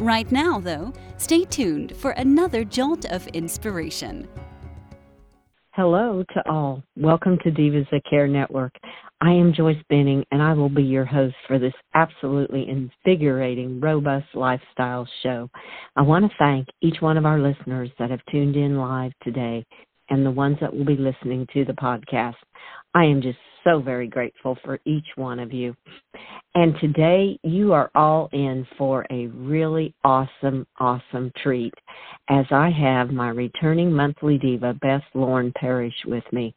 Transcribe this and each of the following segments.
Right now, though, stay tuned for another jolt of inspiration. Hello to all. Welcome to Divas That Care Network. I am Joyce Benning, and I will be your host for this absolutely invigorating, robust lifestyle show. I want to thank each one of our listeners that have tuned in live today and the ones that will be listening to the podcast. I am just so very grateful for each one of you. And today you are all in for a really awesome, awesome treat as I have my returning monthly diva, Beth Lauren Parrish, with me.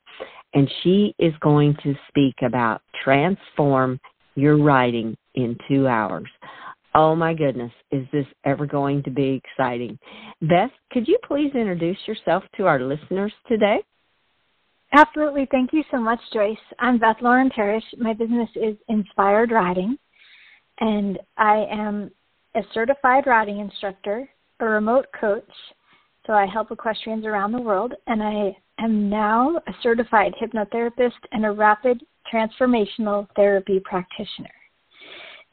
And she is going to speak about transform your riding in two hours. Oh my goodness, is this ever going to be exciting? Beth, could you please introduce yourself to our listeners today? Absolutely. Thank you so much, Joyce. I'm Beth Lauren Parrish. My business is Inspired Riding, and I am a certified riding instructor, a remote coach, so I help equestrians around the world, and I am now a certified hypnotherapist and a rapid transformational therapy practitioner.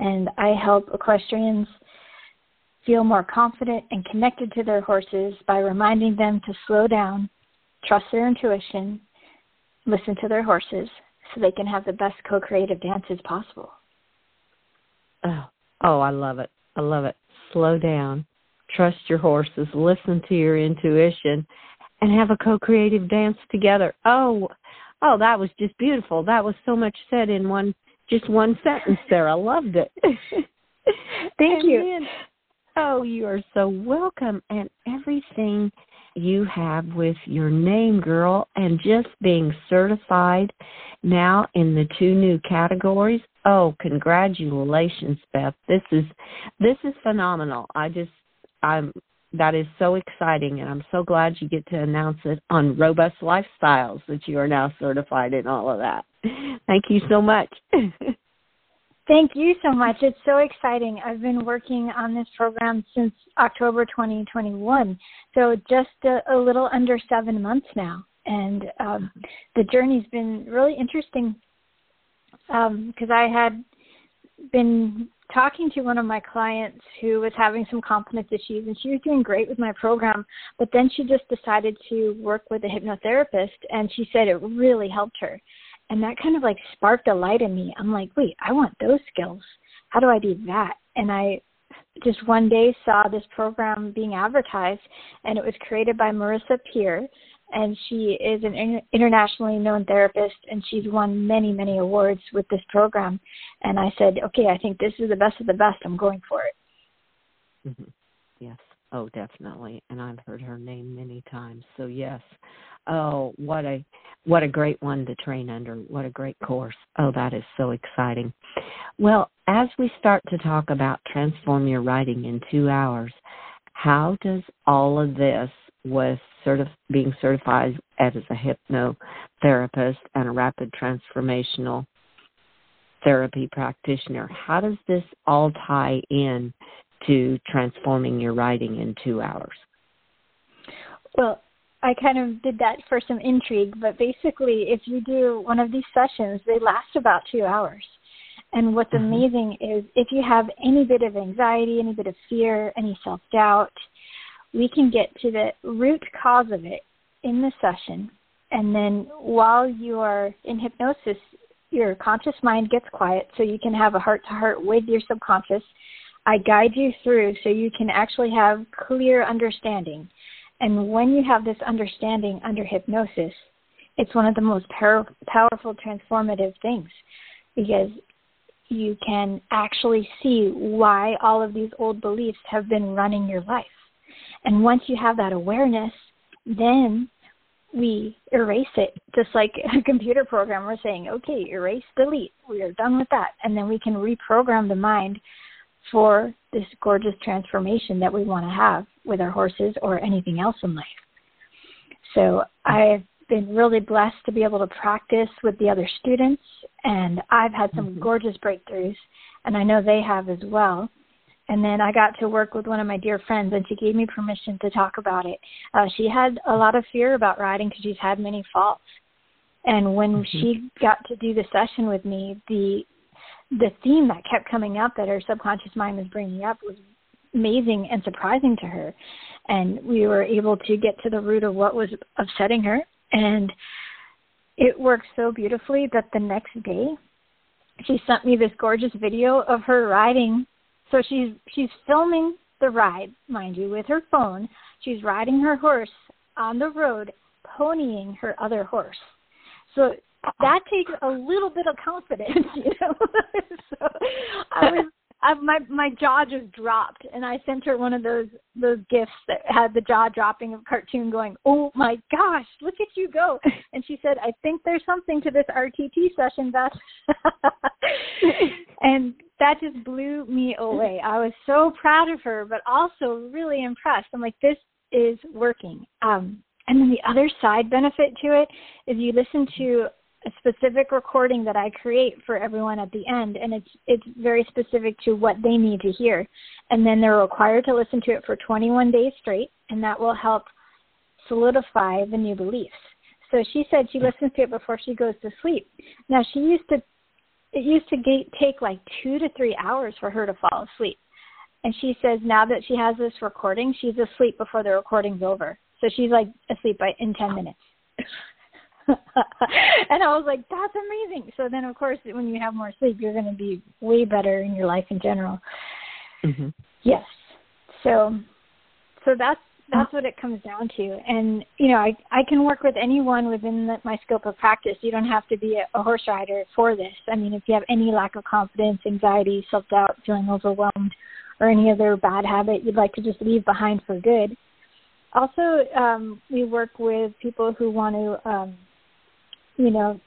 And I help equestrians feel more confident and connected to their horses by reminding them to slow down, trust their intuition, listen to their horses so they can have the best co-creative dances possible. Oh, oh, I love it. I love it. Slow down, trust your horses, listen to your intuition, and have a co-creative dance together. Oh, oh, that was just beautiful. That was so much said in one, just one sentence there. I loved it. Thank and you. Then, oh, you are so welcome, and everything you have with your name, girl, and just being certified now in the two new categories. Oh, congratulations, Beth. This is this is phenomenal. I just I'm that is so exciting and I'm so glad you get to announce it on Robust Lifestyles that you are now certified in all of that. Thank you so much. Thank you so much. It's so exciting. I've been working on this program since October 2021, so just a, a little under seven months now. And um, the journey's been really interesting because um, I had been talking to one of my clients who was having some confidence issues and she was doing great with my program but then she just decided to work with a hypnotherapist and she said it really helped her and that kind of like sparked a light in me. I'm like, wait, I want those skills. How do I do that? And I just one day saw this program being advertised, and it was created by Marisa Peer, and she is an internationally known therapist, and she's won many, many awards with this program. And I said, okay, I think this is the best of the best. I'm going for it. Mm-hmm. Yes. Oh, definitely. And I've heard her name many times. So yes. Oh, what a what a great one to train under. What a great course. Oh, that is so exciting. Well, as we start to talk about transform your riding in 2 hours, how does all of this with certif- being certified as a hypnotherapist and a rapid transformational therapy practitioner, how does this all tie in to transforming your riding in two hours? Well, I kind of did that for some intrigue, but basically, if you do one of these sessions, they last about two hours. And what's mm-hmm. amazing is if you have any bit of anxiety, any bit of fear, any self doubt, we can get to the root cause of it in the session. And then while you are in hypnosis, your conscious mind gets quiet so you can have a heart to heart with your subconscious I guide you through so you can actually have clear understanding. And when you have this understanding under hypnosis, it's one of the most power, powerful transformative things because you can actually see why all of these old beliefs have been running your life. And once you have that awareness, then we erase it just like a computer program we're saying okay erase delete we are done with that and then we can reprogram the mind for this gorgeous transformation that we want to have with our horses or anything else in life. So I've been really blessed to be able to practice with the other students, and I've had some mm-hmm. gorgeous breakthroughs, and I know they have as well. And then I got to work with one of my dear friends, and she gave me permission to talk about it. Uh, she had a lot of fear about riding because she's had many falls. And when mm-hmm. she got to do the session with me, the the theme that kept coming up that her subconscious mind was bringing up was amazing and surprising to her. And we were able to get to the root of what was upsetting her. And it worked so beautifully that the next day she sent me this gorgeous video of her riding. So she's she's filming the ride, mind you, with her phone. She's riding her horse on the road, ponying her other horse. So that takes a little bit of confidence, you know. so I was I, my my jaw just dropped, and I sent her one of those those gifts that had the jaw dropping of cartoon going, "Oh my gosh, look at you go!" And she said, "I think there's something to this RTT session, Beth." and that just blew me away. I was so proud of her, but also really impressed. I'm like, "This is working." Um, and then the other side benefit to it is you listen to a specific recording that I create for everyone at the end, and it's it's very specific to what they need to hear, and then they're required to listen to it for 21 days straight, and that will help solidify the new beliefs. So she said she listens to it before she goes to sleep. Now she used to it used to take like two to three hours for her to fall asleep, and she says now that she has this recording, she's asleep before the recording's over. So she's like asleep by in 10 minutes. and I was like, that's amazing. So then, of course, when you have more sleep, you're going to be way better in your life in general. Mm-hmm. Yes. So, so that's that's what it comes down to. And you know, I I can work with anyone within the, my scope of practice. You don't have to be a, a horse rider for this. I mean, if you have any lack of confidence, anxiety, self doubt, feeling overwhelmed, or any other bad habit you'd like to just leave behind for good. Also, um, we work with people who want to um, you know,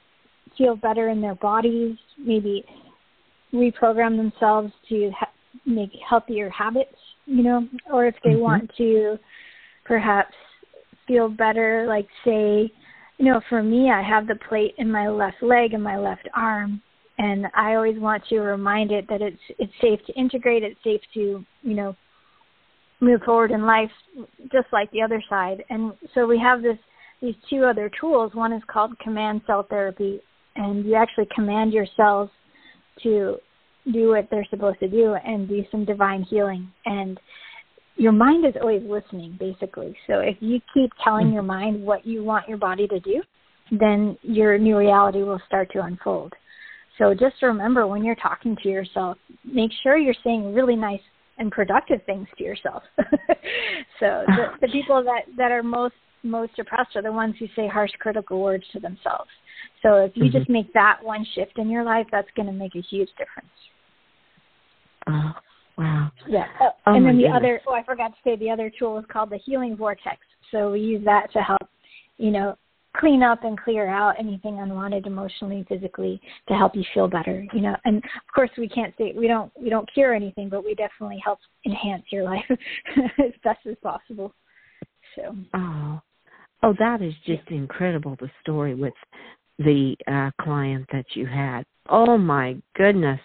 feel better in their bodies, maybe reprogram themselves to ha- make healthier habits, you know, or if they mm-hmm. want to perhaps feel better, like say, you know, for me, I have the plate in my left leg and my left arm, and I always want to remind it that it's it's safe to integrate, it's safe to, you know, move forward in life, just like the other side. And so we have this these two other tools. One is called command cell therapy, and you actually command your cells to do what they're supposed to do and do some divine healing. And your mind is always listening, basically. So if you keep telling hmm. your mind what you want your body to do, then your new reality will start to unfold. So just remember when you're talking to yourself, make sure you're saying really nice and productive things to yourself. so the, the people that that are most most depressed are the ones who say harsh critical words to themselves. So if you mm-hmm. just make that one shift in your life, that's going to make a huge difference. Oh, wow. Yeah. Oh, oh and then the goodness. other, oh, I forgot to say, the other tool is called the healing vortex. So we use that to help, you know, clean up and clear out anything unwanted emotionally, physically, to help you feel better. You know, and of course we can't say we don't we don't cure anything, but we definitely help enhance your life as best as possible. So. Oh, Oh, that is just incredible. The story with the uh, client that you had. Oh my goodness,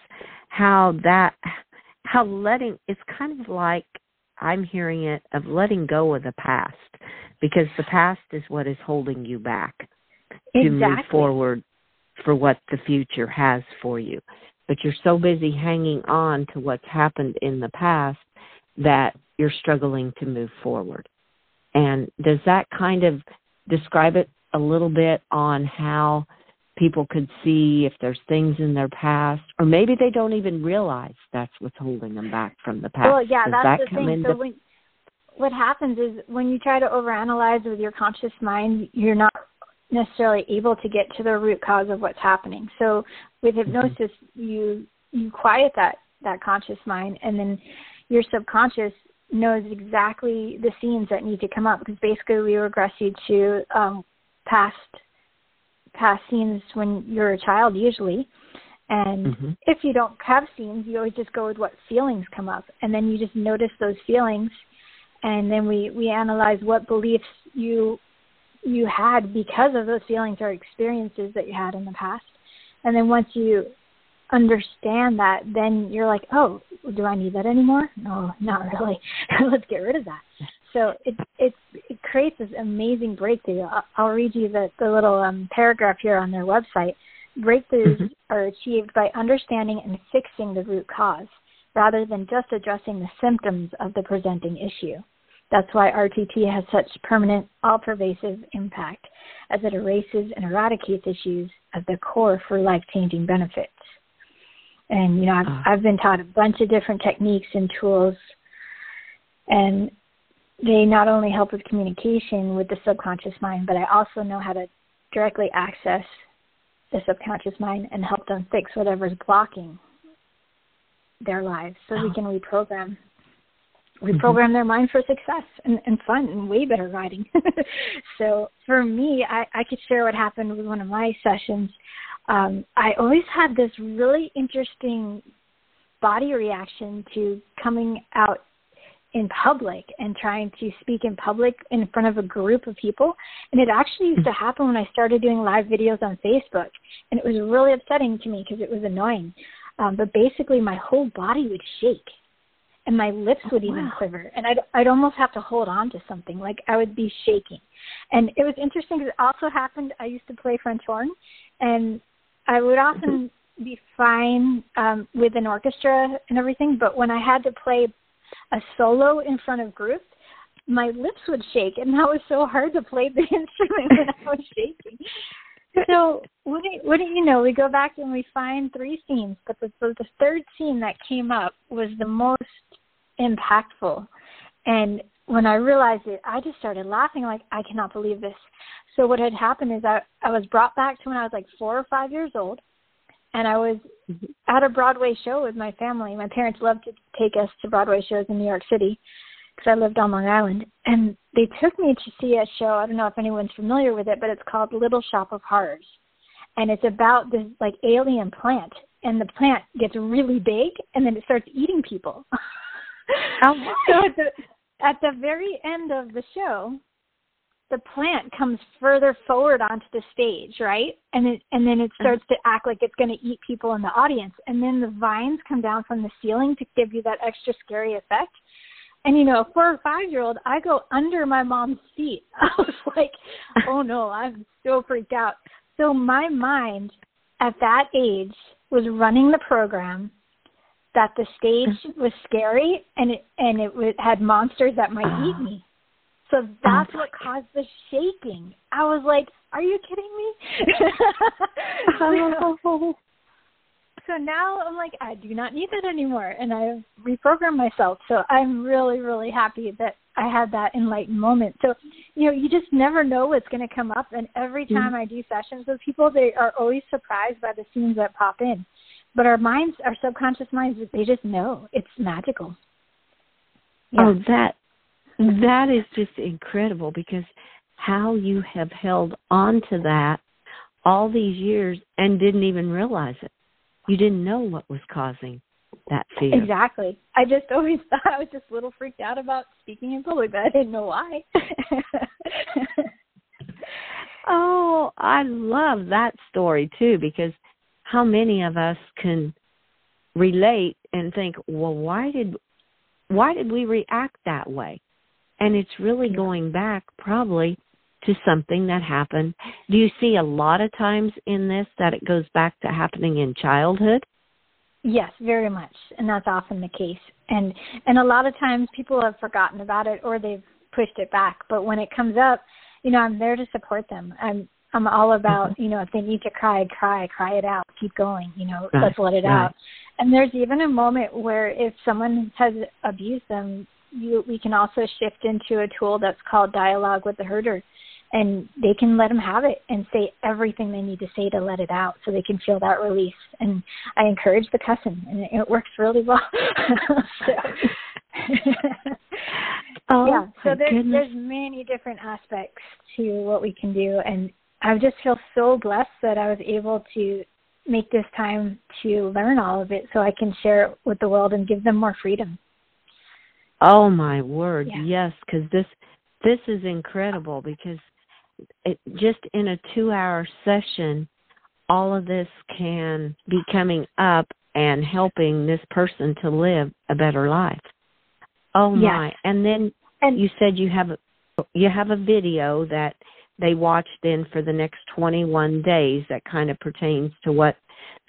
how that, how letting it's kind of like I'm hearing it of letting go of the past because the past is what is holding you back exactly. to move forward for what the future has for you. But you're so busy hanging on to what's happened in the past that you're struggling to move forward. And does that kind of describe it a little bit on how people could see if there's things in their past, or maybe they don't even realize that's what's holding them back from the past? Well, yeah, Does that's that the thing. So when, what happens is when you try to overanalyze with your conscious mind, you're not necessarily able to get to the root cause of what's happening. So with mm-hmm. hypnosis, mm-hmm. you you quiet that that conscious mind, and then your subconscious knows exactly the scenes that need to come up because basically we regress you to um, past past scenes when you're a child usually and mm-hmm. if you don't have scenes you always just go with what feelings come up and then you just notice those feelings and then we we analyze what beliefs you you had because of those feelings or experiences that you had in the past. And then once you understand that, then you're like, oh, do I need that anymore? No, not really. Let's get rid of that. So it it it creates this amazing breakthrough. I'll, I'll read you the the little um, paragraph here on their website. Breakthroughs mm-hmm. are achieved by understanding and fixing the root cause, rather than just addressing the symptoms of the presenting issue. That's why RTT has such permanent, all-pervasive impact, as it erases and eradicates issues at the core for life-changing benefits. And you know, I've, uh. I've been taught a bunch of different techniques and tools, and they not only help with communication with the subconscious mind, but I also know how to directly access the subconscious mind and help them fix whatever's blocking their lives so oh. we can reprogram reprogram mm-hmm. their mind for success and, and fun and way better riding. so for me, I, I could share what happened with one of my sessions um, I always had this really interesting body reaction to coming out in public and trying to speak in public in front of a group of people. And it actually used to happen when I started doing live videos on Facebook. And it was really upsetting to me because it was annoying. Um, but basically, my whole body would shake and my lips would even wow. quiver. And I'd, I'd almost have to hold on to something. Like I would be shaking. And it was interesting because it also happened. I used to play French horn. And I would often be fine um, with an orchestra and everything, but when I had to play a solo in front of groups, my lips would shake, and that was so hard to play the instrument when I was shaking. So what do, what do you know? We go back and we find three scenes, but the, the third scene that came up was the most impactful. And when I realized it, I just started laughing like I cannot believe this. So what had happened is I I was brought back to when I was like four or five years old, and I was mm-hmm. at a Broadway show with my family. My parents loved to take us to Broadway shows in New York City because I lived on Long Island, and they took me to see a show. I don't know if anyone's familiar with it, but it's called Little Shop of Horrors, and it's about this like alien plant, and the plant gets really big, and then it starts eating people. Oh, so at the very end of the show, the plant comes further forward onto the stage, right? And it, and then it starts to act like it's going to eat people in the audience. And then the vines come down from the ceiling to give you that extra scary effect. And you know, for a five year old, I go under my mom's seat. I was like, oh no, I'm so freaked out. So my mind at that age was running the program that the stage was scary and it and it had monsters that might eat ah. me. So that's what caused the shaking. I was like, "Are you kidding me?" so, so now I'm like, I do not need that anymore, and I've reprogrammed myself. So I'm really, really happy that I had that enlightened moment. So, you know, you just never know what's going to come up, and every mm-hmm. time mm-hmm. I do sessions with people, they are always surprised by the scenes that pop in. But our minds, our subconscious minds, they just know it's magical. Yeah. Oh, that that is just incredible because how you have held on to that all these years and didn't even realize it. You didn't know what was causing that fear. Exactly. I just always thought I was just a little freaked out about speaking in public, but I didn't know why. oh, I love that story too because how many of us can relate and think, well, why did why did we react that way? And it's really going back probably to something that happened. Do you see a lot of times in this that it goes back to happening in childhood? Yes, very much, and that's often the case. And and a lot of times people have forgotten about it or they've pushed it back. But when it comes up, you know, I'm there to support them. I'm I'm all about, mm-hmm. you know, if they need to cry, cry, cry it out, keep going, you know, right, let's let it right. out. And there's even a moment where if someone has abused them, you, we can also shift into a tool that's called dialogue with the hurter and they can let them have it and say everything they need to say to let it out so they can feel that release and i encourage the cussing and it works really well so, oh, yeah so there's goodness. there's many different aspects to what we can do and i just feel so blessed that i was able to make this time to learn all of it so i can share it with the world and give them more freedom Oh my word, yeah. yes, because this this is incredible because it, just in a two hour session, all of this can be coming up and helping this person to live a better life. Oh Yes. my! And then And you said you have a you have a video that they watch then for the next 21 days that kind of pertains to what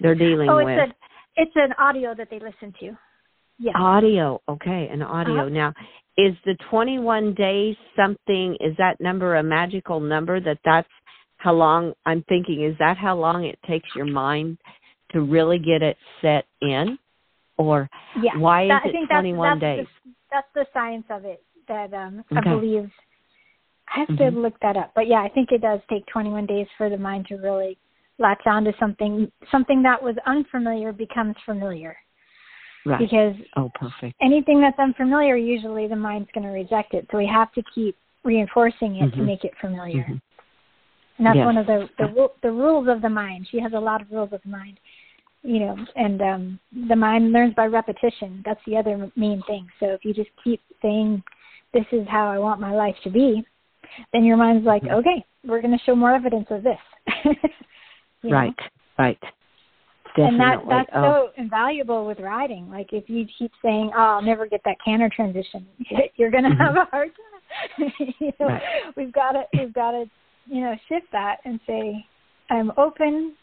they're dealing with. oh, it's with. a it's an audio that they listen to. Yeah. Audio, okay, an audio. Uh-huh. Now, is the 21 days something? Is that number a magical number? That that's how long? I'm thinking. Is that how long it takes your mind to really get it set in, or yeah. why is That- I it think that's, 21 that's days? The, that's the science of it. That um, I believe. I have to Mhm. look that up, but yeah, I think it does take 21 days for the mind to really latch onto something. Something that was unfamiliar becomes familiar Right. because oh, perfect. anything that's unfamiliar, usually the mind's going to reject it. So we have to keep reinforcing it to Mhm. make it familiar. Mhm. And that's Yes. one of the the, the rules of the mind. She has a lot of rules of the mind, you know, and um the mind learns by repetition. That's the other main thing. So if you just keep saying, "This is how I want my life to be," then your mind's like, Mhm. "Okay, we're going to show more evidence of this." You know? Right. Right. Definitely. And that that's oh. so invaluable with riding. Like if you keep saying, "Oh, I'll never get that canter transition," you're going to Mhm. have a hard time. you know, Right. we've got to we've got to you know shift that and say, "I'm open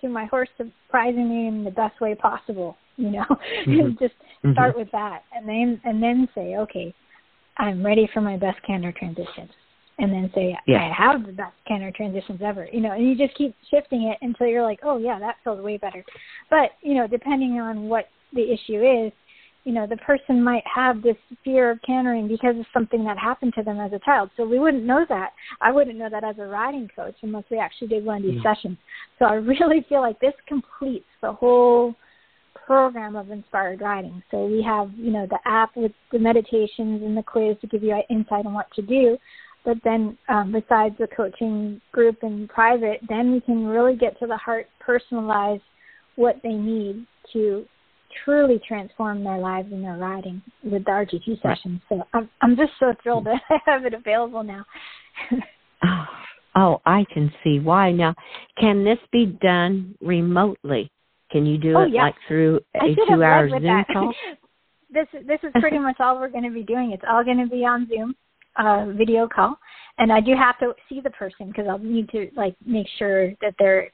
to my horse surprising me in the best way possible." You know, Mhm. just Mhm. start with that, and then and then say, "Okay, I'm ready for my best canter transition." And then say, Yeah. I have the best canter transitions ever. You know, and you just keep shifting it until you're like, oh yeah, that feels way better. But you know, depending on what the issue is, you know, the person might have this fear of cantering because of something that happened to them as a child. So we wouldn't know that. I wouldn't know that as a riding coach unless we actually did one of these Yeah. sessions. So I really feel like this completes the whole program of inspired riding. So we have, you know, the app with the meditations and the quiz to give you insight on what to do. But then, um, besides the coaching group and private, then we can really get to the heart, personalize what they need to truly transform their lives and their riding with the RTT Right. sessions. So I'm I'm just so thrilled that I have it available now. Oh, oh, I can see why. Now, can this be done remotely? Can you do Oh, it yes. like through a two-hour Zoom that. call? this this is pretty much all we're going to be doing. It's all going to be on Zoom, uh, video call, and I do have to see the person because I'll need to like make sure that they're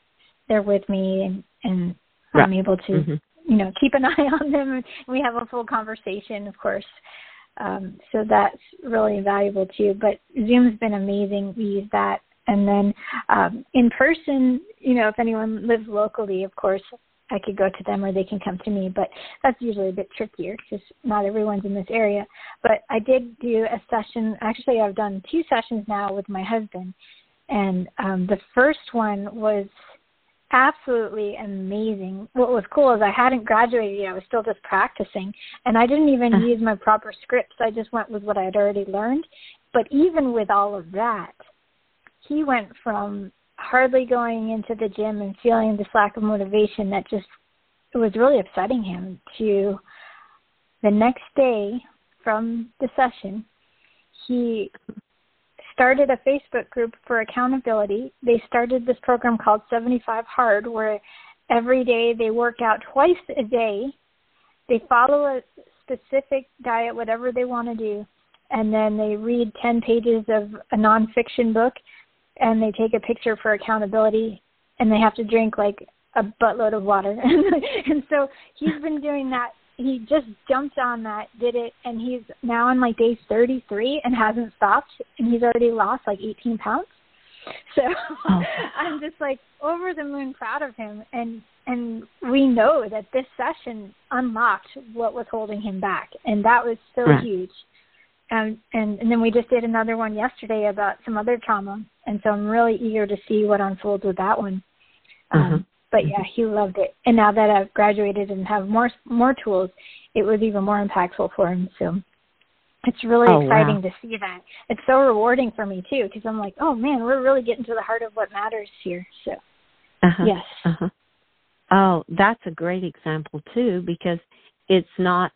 they're with me and and I'm able to Mhm. you know keep an eye on them we have a full conversation, of course. Um, so that's really valuable too. But Zoom's been amazing. We use that. And then um, in person, you know, if anyone lives locally, of course, I could go to them or they can come to me. But that's usually a bit trickier because not everyone's in this area. But I did do a session. Actually, I've done two sessions now with my husband. And um, the first one was absolutely amazing. What was cool is I hadn't graduated yet. I was still just practicing. And I didn't even Uh. use my proper scripts. I just went with what I had already learned. But even with all of that, he went from hardly going into the gym and feeling this lack of motivation that just it was really upsetting him to the next day from the session he started a Facebook group for accountability. They started this program called 75 Hard where every day they work out twice a day. They follow a specific diet, whatever they want to do, and then they read 10 pages of a nonfiction book and they take a picture for accountability and they have to drink like a buttload of water. and so he's been doing that he just jumped on that, did it, and he's now on like day 33 and hasn't stopped, and he's already lost like 18 pounds. So Oh. I'm just like over the moon proud of him, and and we know that this session unlocked what was holding him back, and that was so Right. huge. And and and then we just did another one yesterday about some other trauma, and so I'm really eager to see what unfolds with that one. Um, Mhm. but yeah, he loved it. And now that I've graduated and have more more tools, it was even more impactful for him. So it's really Oh, exciting wow. to see that. It's so rewarding for me too because I'm like, oh man, we're really getting to the heart of what matters here. So Uh-huh. yes, Uh-huh. Oh, that's a great example too because it's not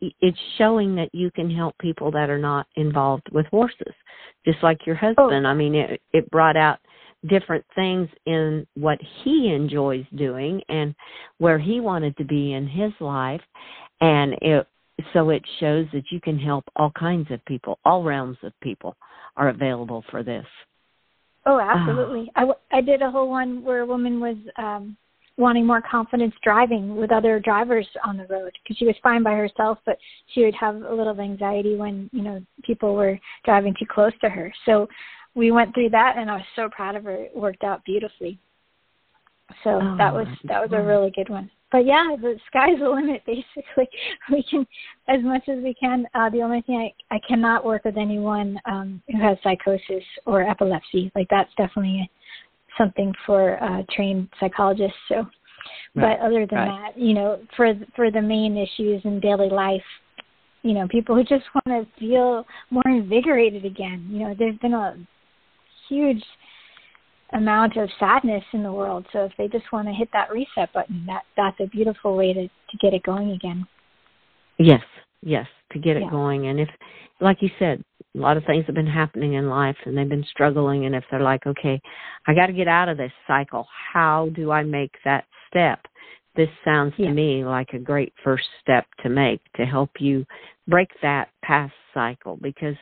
it's showing that you can help people that are not involved with horses, just like your husband. Oh. I mean, it it brought out different things in what he enjoys doing and where he wanted to be in his life, and it so it shows that you can help all kinds of people, all realms of people are available for this. Oh, absolutely. Oh. I, I did a whole one where a woman was um wanting more confidence driving with other drivers on the road because she was fine by herself but she would have a little anxiety when you know people were driving too close to her. So we went through that and i was so proud of her. It worked out beautifully. So oh, that was that was a really good one. But yeah the sky's the limit basically. We can as much as we can. Uh the only thing i i cannot work with anyone um who has psychosis or epilepsy. Like that's definitely something for uh, trained psychologists. So, right. but other than right. that, you know, for for the main issues in daily life, you know, people who just want to feel more invigorated again. You know, there's been a huge amount of sadness in the world. So if they just want to hit that reset button, that that's a beautiful way to to get it going again. Yes, yes, to get it yeah. going. And if, like you said, a lot of things have been happening in life and they've been struggling and if they're like okay i got to get out of this cycle how do i make that step this sounds yeah. to me like a great first step to make to help you break that past cycle because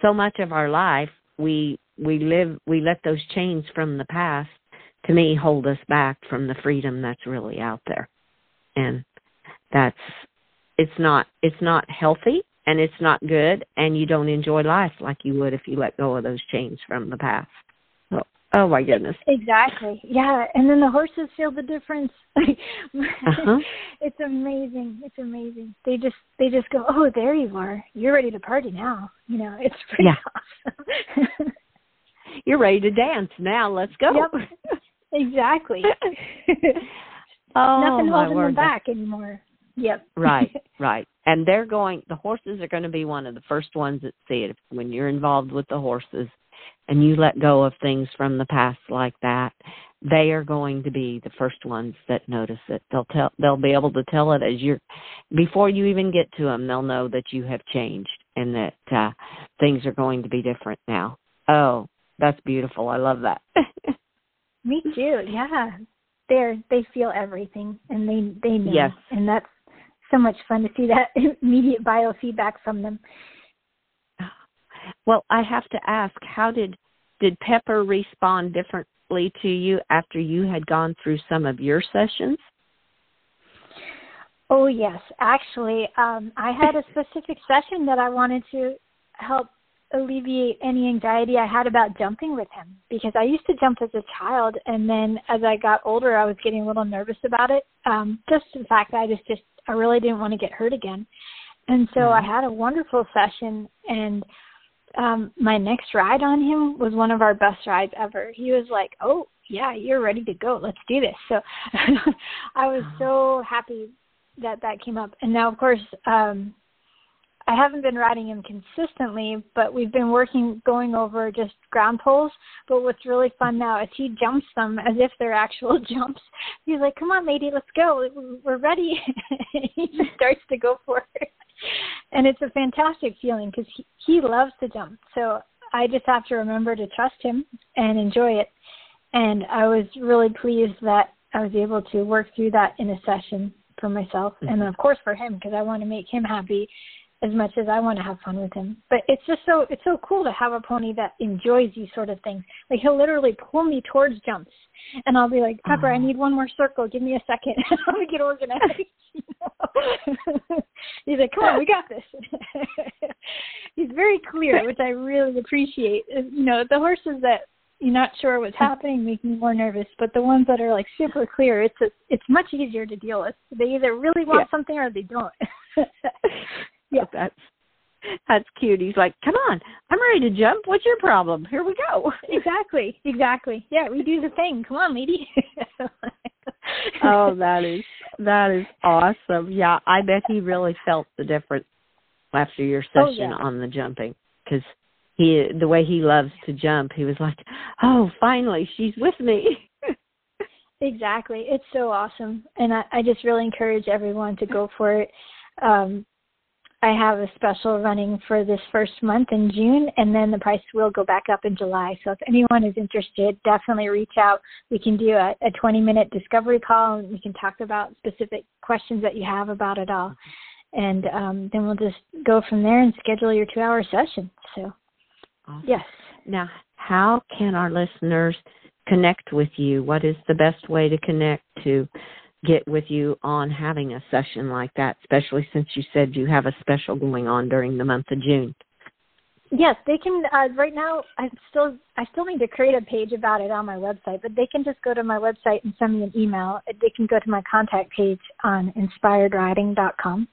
so much of our life we we live we let those chains from the past to me hold us back from the freedom that's really out there and that's it's not it's not healthy and it's not good and you don't enjoy life like you would if you let go of those chains from the past. Oh, oh my goodness. Exactly. Yeah, and then the horses feel the difference. uh-huh. It's amazing. It's amazing. They just they just go, "Oh, there you are. You're ready to party now." You know, it's pretty yeah. awesome. You're ready to dance now. Let's go. Yep. Exactly. oh, Nothing holding them back anymore. Yep. right, right. And they're going the horses are going to be one of the first ones that see it when you're involved with the horses and you let go of things from the past like that. They are going to be the first ones that notice it. They'll tell they'll be able to tell it as you're before you even get to them, they'll know that you have changed and that uh things are going to be different now. Oh, that's beautiful. I love that. Me too. Yeah. They're they feel everything and they they know. Yes. And that's so much fun to see that immediate biofeedback from them. Well, I have to ask, how did did Pepper respond differently to you after you had gone through some of your sessions? Oh yes, actually, um, I had a specific session that I wanted to help alleviate any anxiety I had about jumping with him because I used to jump as a child, and then as I got older, I was getting a little nervous about it. Um, just the fact that I just just I really didn't want to get hurt again. And so I mm-hmm. had a wonderful session and um my next ride on him was one of our best rides ever. He was like, "Oh, yeah, you're ready to go. Let's do this." So I was so happy that that came up. And now of course, um I haven't been riding him consistently, but we've been working going over just ground poles. But what's really fun now is he jumps them as if they're actual jumps. He's like, "Come on, lady, let's go. We're ready." he just starts to go for it, and it's a fantastic feeling because he, he loves to jump. So I just have to remember to trust him and enjoy it. And I was really pleased that I was able to work through that in a session for myself, mm-hmm. and of course for him because I want to make him happy as much as I want to have fun with him. But it's just so it's so cool to have a pony that enjoys these sort of things. Like he'll literally pull me towards jumps, and I'll be like, Pepper, I need one more circle. Give me a second. Let me get organized. He's like, Come on, we got this. He's very clear, which I really appreciate. Uh, you know, the horses that you're not sure what's mm-hmm. happening make me more nervous, but the ones that are like super clear, it's a, it's much easier to deal with. They either really want yeah. something or they don't. Yeah, that's that's cute. He's like, "Come on, I'm ready to jump. What's your problem? Here we go." Exactly, exactly. Yeah, we do the thing. Come on, lady. oh, that is that is awesome. Yeah, I bet he really felt the difference after your session oh, yeah. on the jumping because he the way he loves to jump. He was like, "Oh, finally, she's with me." exactly. It's so awesome, and I, I just really encourage everyone to go for it. Um, I have a special running for this first month in June, and then the price will go back up in July. So if anyone is interested, definitely reach out. We can do a, a 20 minute discovery call, and we can talk about specific questions that you have about it all. And um, then we'll just go from there and schedule your two hour session. So, awesome. yes. Now, how can our listeners connect with you? What is the best way to connect to get with you on having a session like that, especially since you said you have a special going on during the month of June? Yes, they can. Uh, right now, I still I still need to create a page about it on my website, but they can just go to my website and send me an email. They can go to my contact page on inspiredriding.com.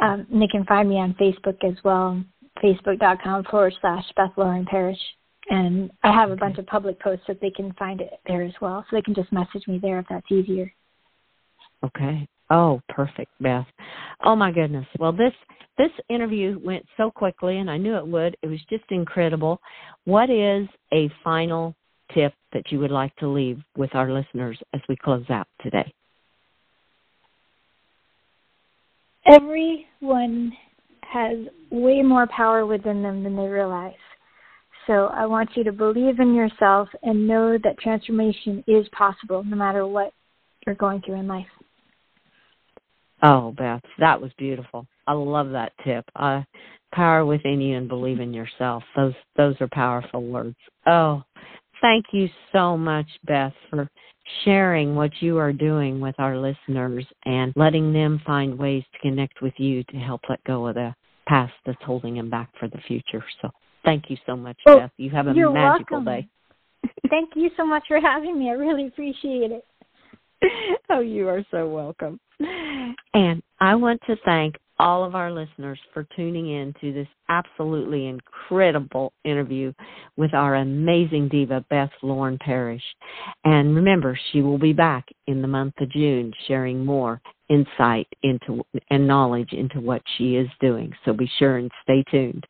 Um, and they can find me on Facebook as well, facebook.com forward slash Beth Lauren Parrish. And I have a bunch of public posts that they can find it there as well. So they can just message me there if that's easier. Okay. Oh, perfect, Beth. Oh my goodness. Well, this this interview went so quickly and I knew it would. It was just incredible. What is a final tip that you would like to leave with our listeners as we close out today? Everyone has way more power within them than they realize. So I want you to believe in yourself and know that transformation is possible no matter what you're going through in life. Oh, Beth, that was beautiful. I love that tip. Uh, power within you and believe in yourself. Those those are powerful words. Oh, thank you so much, Beth, for sharing what you are doing with our listeners and letting them find ways to connect with you to help let go of the past that's holding them back for the future. So thank you so much, well, Beth. You have a magical welcome. day. thank you so much for having me. I really appreciate it. oh, you are so welcome. And I want to thank all of our listeners for tuning in to this absolutely incredible interview with our amazing diva, Beth Lauren Parrish. And remember, she will be back in the month of June sharing more insight into and knowledge into what she is doing. So be sure and stay tuned.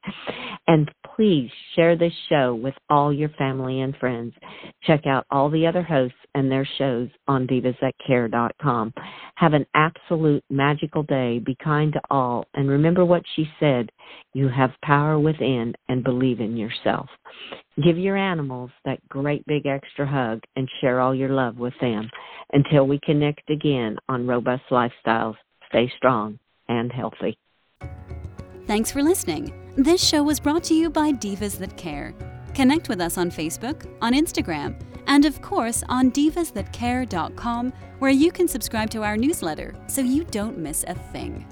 And please share this show with all your family and friends. Check out all the other hosts and their shows on divasthatcare.com. Have an absolute magical day. Be kind to all. And remember what she said you have power within and believe in yourself. Give your animals that great big extra hug and share all your love with them. Until we connect again on Robust Lifestyles, stay strong and healthy. Thanks for listening. This show was brought to you by Divas That Care. Connect with us on Facebook, on Instagram, and of course on divasthatcare.com, where you can subscribe to our newsletter so you don't miss a thing.